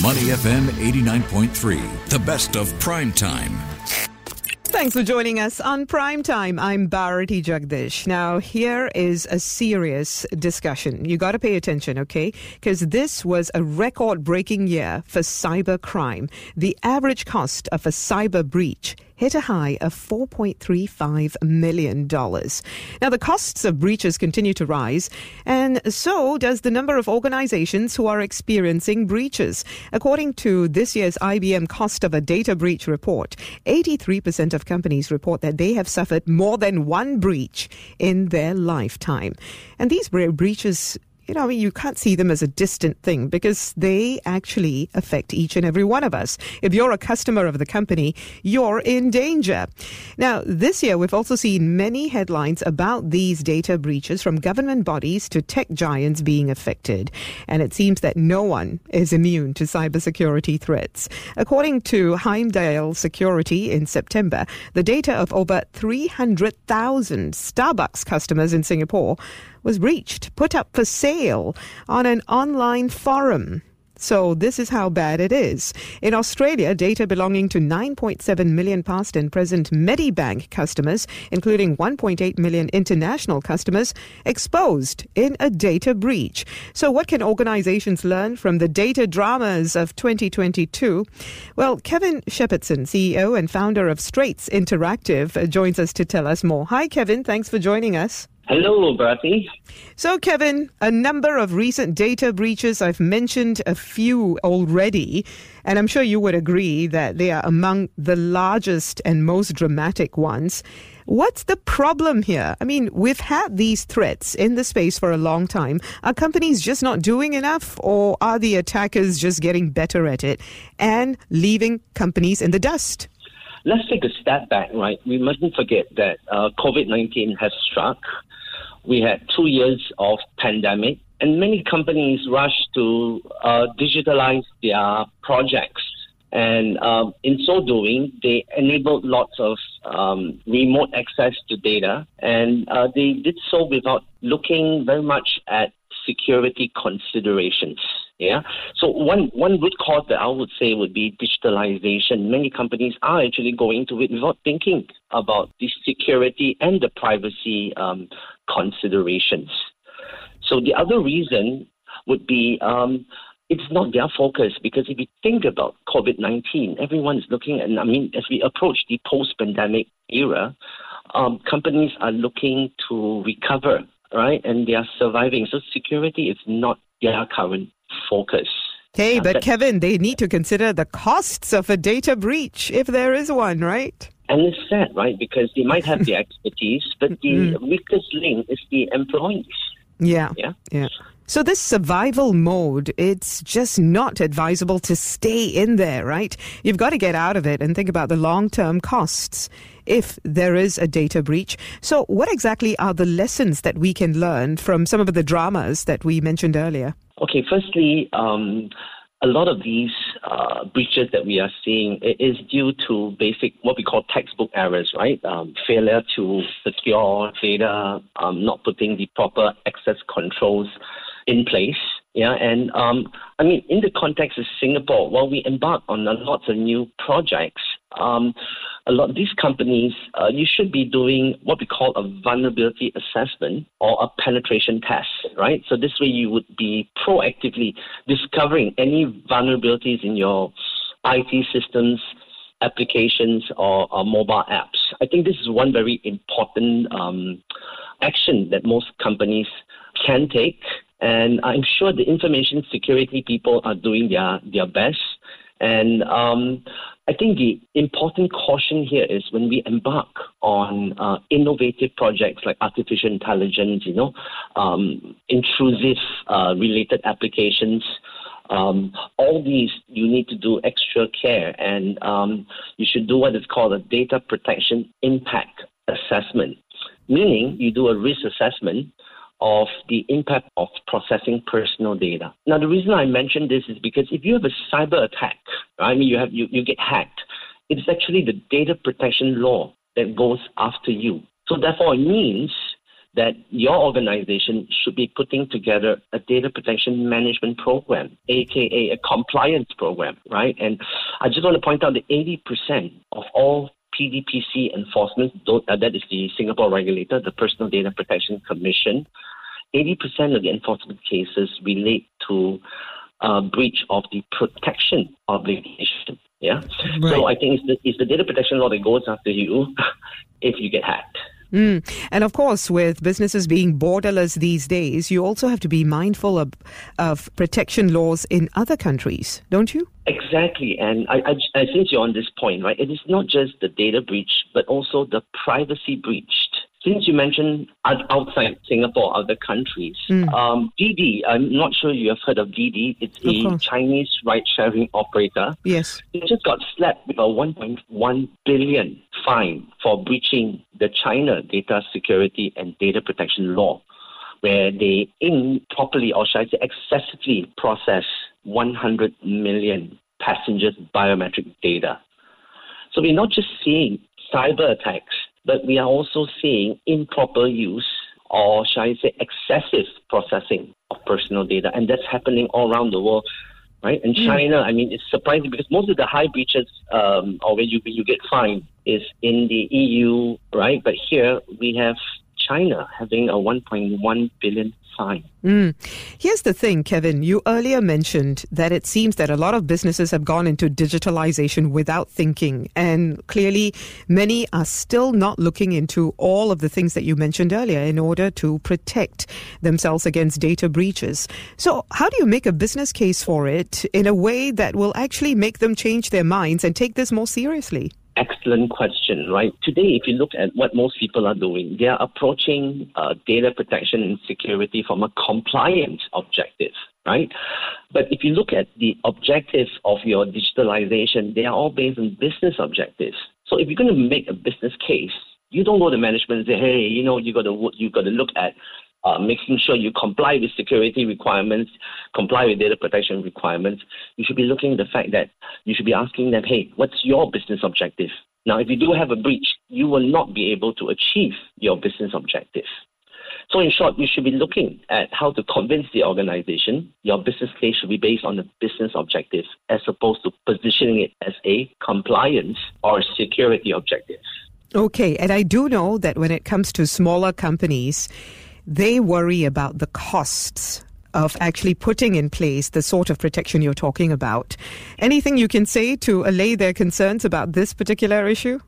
Money FM 89.3, the best of prime time. Thanks for joining us on Prime Time. I'm Bharati Jagdish. Now, here is a serious discussion. You got to pay attention, okay? Because this was a record breaking year for cyber crime. The average cost of a cyber breach hit a high of $4.35 million. Now, the costs of breaches continue to rise, and so does the number of organizations who are experiencing breaches. According to this year's IBM Cost of a Data Breach report, 83% of companies report that they have suffered more than one breach in their lifetime. And these breaches you know, I mean, you can't see them as a distant thing because they actually affect each and every one of us. If you're a customer of the company, you're in danger. Now, this year, we've also seen many headlines about these data breaches from government bodies to tech giants being affected. And it seems that no one is immune to cybersecurity threats. According to Heimdal Security in September, the data of over 300,000 Starbucks customers in Singapore was breached, put up for sale on an online forum. So this is how bad it is. In Australia, data belonging to 9.7 million past and present Medibank customers, including 1.8 million international customers, exposed in a data breach. So what can organizations learn from the data dramas of 2022? Well, Kevin Shepherdson, CEO and founder of Straits Interactive, uh, joins us to tell us more. Hi, Kevin. Thanks for joining us. Hello, Bertie. So, Kevin, a number of recent data breaches. I've mentioned a few already, and I'm sure you would agree that they are among the largest and most dramatic ones. What's the problem here? I mean, we've had these threats in the space for a long time. Are companies just not doing enough, or are the attackers just getting better at it and leaving companies in the dust? Let's take a step back, right? We mustn't forget that uh, COVID 19 has struck we had two years of pandemic, and many companies rushed to uh, digitalize their projects. And um, in so doing, they enabled lots of um, remote access to data, and uh, they did so without looking very much at security considerations. Yeah. So one one root cause that I would say would be digitalization. Many companies are actually going to it without thinking about the security and the privacy um, considerations. So the other reason would be um, it's not their focus because if you think about COVID 19, everyone is looking at, I mean, as we approach the post pandemic era, um, companies are looking to recover, right? And they are surviving. So security is not their current focus. Hey, but Kevin, they need to consider the costs of a data breach if there is one, right? And it's sad, right? Because they might have the expertise, but the mm. weakest link is the employees. Yeah. Yeah. Yeah. So this survival mode, it's just not advisable to stay in there, right? You've got to get out of it and think about the long-term costs if there is a data breach. So what exactly are the lessons that we can learn from some of the dramas that we mentioned earlier? Okay, firstly, um, a lot of these uh, breaches that we are seeing is due to basic what we call textbook errors, right? Um, failure to secure data, um, not putting the proper access controls in place. Yeah, and um, I mean, in the context of Singapore, while we embark on lots of new projects, um, a lot of these companies, uh, you should be doing what we call a vulnerability assessment or a penetration test, right? So this way you would be proactively discovering any vulnerabilities in your IT systems, applications, or, or mobile apps. I think this is one very important um, action that most companies can take and I'm sure the information security people are doing their, their best. And um, I think the important caution here is when we embark on uh, innovative projects like artificial intelligence, you know, um, intrusive uh, related applications, um, all these you need to do extra care, and um, you should do what is called a data protection impact assessment, meaning you do a risk assessment of the impact of processing personal data. Now, the reason I mention this is because if you have a cyber attack, I mean, you have you, you get hacked, it's actually the data protection law that goes after you. So therefore, it means that your organization should be putting together a data protection management program, aka a compliance program, right? And I just want to point out that 80% of all PDPC enforcement, uh, that is the Singapore regulator, the Personal Data Protection Commission, 80% of the enforcement cases relate to uh, breach of the protection obligation. Yeah. Right. So I think it's the, it's the data protection law that goes after you if you get hacked. Mm. And of course, with businesses being borderless these days, you also have to be mindful of, of protection laws in other countries, don't you? Exactly. And I, I, I think you're on this point, right? It is not just the data breach, but also the privacy breached since you mentioned outside Singapore, other countries, mm. um, Didi, I'm not sure you have heard of Didi. It's a Chinese ride sharing operator. Yes. It just got slapped with a 1.1 billion fine for breaching the China data security and data protection law, where they improperly, or should I say excessively, process 100 million passengers' biometric data. So we're not just seeing cyber attacks but we are also seeing improper use or shall I say excessive processing of personal data, and that's happening all around the world. Right in mm. China, I mean, it's surprising because most of the high breaches, um, or where you you get fined, is in the EU, right? But here we have China having a 1.1 billion fine. Mm. Here's the thing, Kevin. You earlier mentioned that it seems that a lot of businesses have gone into digitalization without thinking. And clearly, many are still not looking into all of the things that you mentioned earlier in order to protect themselves against data breaches. So, how do you make a business case for it in a way that will actually make them change their minds and take this more seriously? Excellent question, right? Today, if you look at what most people are doing, they are approaching uh, data protection and security from a compliance objective, right? But if you look at the objectives of your digitalization, they are all based on business objectives. So if you're going to make a business case, you don't go to management and say, hey, you know, you got to you got to look at uh, making sure you comply with security requirements, comply with data protection requirements, you should be looking at the fact that you should be asking them, hey, what's your business objective? Now, if you do have a breach, you will not be able to achieve your business objective. So, in short, you should be looking at how to convince the organization your business case should be based on the business objective as opposed to positioning it as a compliance or security objective. Okay, and I do know that when it comes to smaller companies, they worry about the costs of actually putting in place the sort of protection you're talking about. Anything you can say to allay their concerns about this particular issue?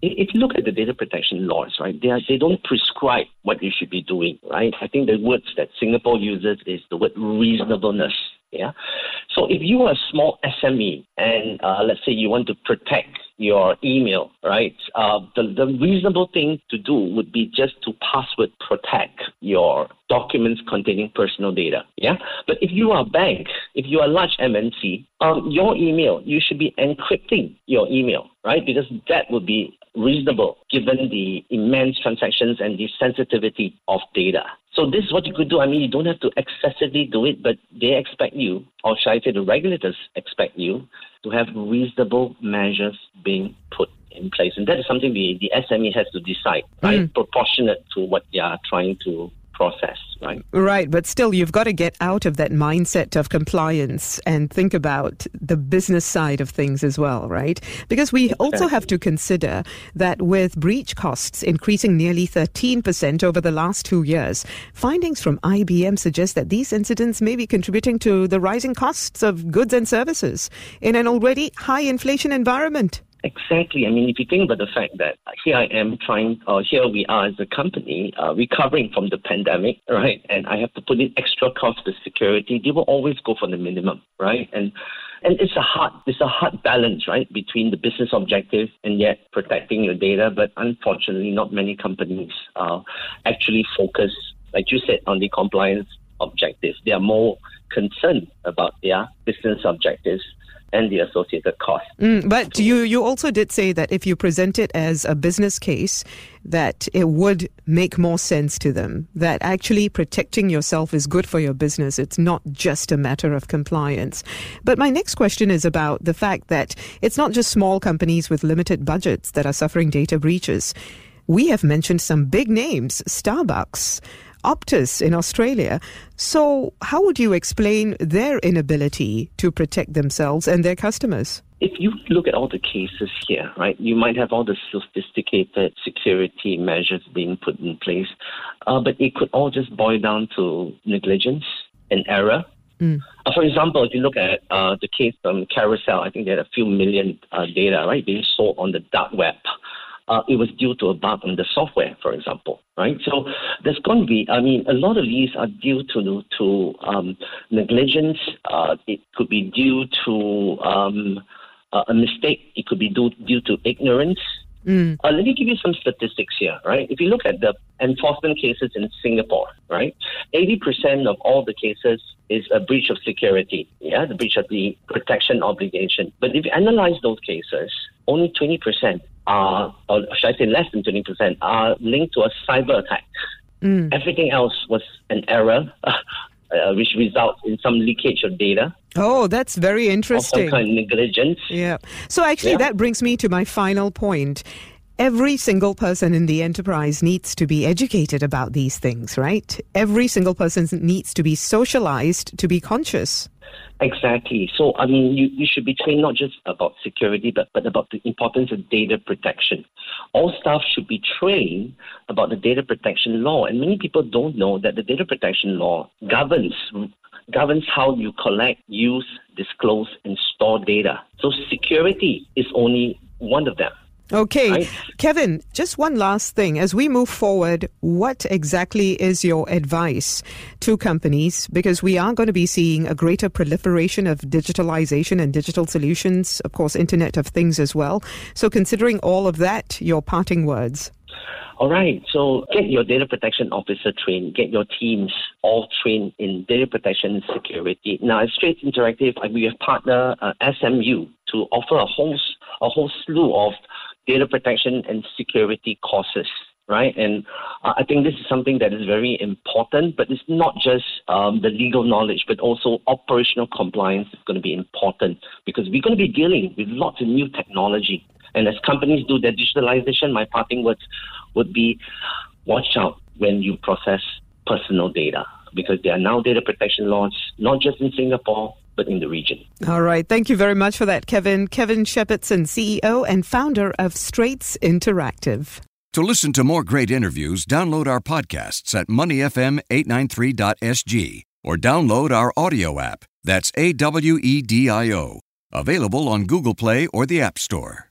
If you look at the data protection laws, right, they, are, they don't prescribe what you should be doing, right? I think the words that Singapore uses is the word reasonableness. Yeah. So if you are a small SME and uh, let's say you want to protect your email, right? Uh, the, the reasonable thing to do would be just to password protect your documents containing personal data. Yeah. But if you are a bank, if you are a large MNC, um, your email, you should be encrypting your email, right? Because that would be reasonable given the immense transactions and the sensitivity of data. So this is what you could do. I mean, you don't have to excessively do it, but they expect you, or should I say the regulators expect you, to have reasonable measures being put in place. And that is something the, the SME has to decide, right? Mm. Proportionate to what they are trying to process, right? Right, but still, you've got to get out of that mindset of compliance and think about the business side of things as well, right? Because we exactly. also have to consider that with breach costs increasing nearly 13% over the last two years, findings from IBM suggest that these incidents may be contributing to the rising costs of goods and services in an already high inflation environment. Exactly. I mean, if you think about the fact that here I am trying, or here we are as a company uh, recovering from the pandemic, right? And I have to put in extra cost for security. They will always go for the minimum, right? And and it's a hard it's a hard balance, right, between the business objective and yet protecting your data. But unfortunately, not many companies uh, actually focus, like you said, on the compliance objectives. They are more concerned about their business objectives and the associated costs. Mm, but so, you, you also did say that if you present it as a business case, that it would make more sense to them, that actually protecting yourself is good for your business. It's not just a matter of compliance. But my next question is about the fact that it's not just small companies with limited budgets that are suffering data breaches. we have mentioned some big names, Starbucks, Optus in Australia. So, how would you explain their inability to protect themselves and their customers? If you look at all the cases here, right, you might have all the sophisticated security measures being put in place, uh, but it could all just boil down to negligence and error. Mm. Uh, for example, if you look at uh, the case from Carousell, I think they had a few million uh, data, right, being sold on the dark web uh, it was due to a bug in the software, for example, right? So there's going to be, I mean, a lot of these are due to to um, negligence. Uh, it could be due to um, a mistake. It could be due due to ignorance. Mm. Uh, let me give you some statistics here, right? If you look at the enforcement cases in Singapore, right, 80% of all the cases is a breach of security, yeah, the breach of the protection obligation. But if you analyze those cases, only 20% are, or should I say less than 20%, are linked to a cyber attack. Mm. Everything else was an error, uh, which results in some leakage of data. Oh, that's very interesting. Or some kind of negligence. Yeah. So actually, yeah. that brings me to my final point. Every single person in the enterprise needs to be educated about these things, right? Every single person needs to be socialized to be conscious. Exactly. So, I mean, you, you should be trained not just about security, but, but about the importance of data protection. All staff should be trained about the data protection law. And many people don't know that the data protection law governs governs how you collect, use, disclose, and store data. So security is only one of them. Okay. Right? Kevin, just one last thing. As we move forward, what exactly is your advice to companies? Because we are going to be seeing a greater proliferation of digitalization and digital solutions, of course, Internet of Things as well. So, considering all of that, your parting words. All right. So get your data protection officer trained. Get your teams all trained in data protection and security. Now, at Straits Interactive, we have partnered uh, SMU to offer a whole a whole slew of data protection and security courses right? And uh, I think this is something that is very important, but it's not just um, the legal knowledge, but also operational compliance is going to be important because we're going to be dealing with lots of new technology. And as companies do their digitalization, my parting words would be watch out when you process personal data because there are now data protection laws, not just in Singapore, but in the region. All right. Thank you very much for that, Kevin. Kevin Shepherdson, CEO and founder of Straits Interactive. To listen to more great interviews, download our podcasts at moneyfm893.sg or download our audio app. That's A W E D I O. Available on Google Play or the App Store.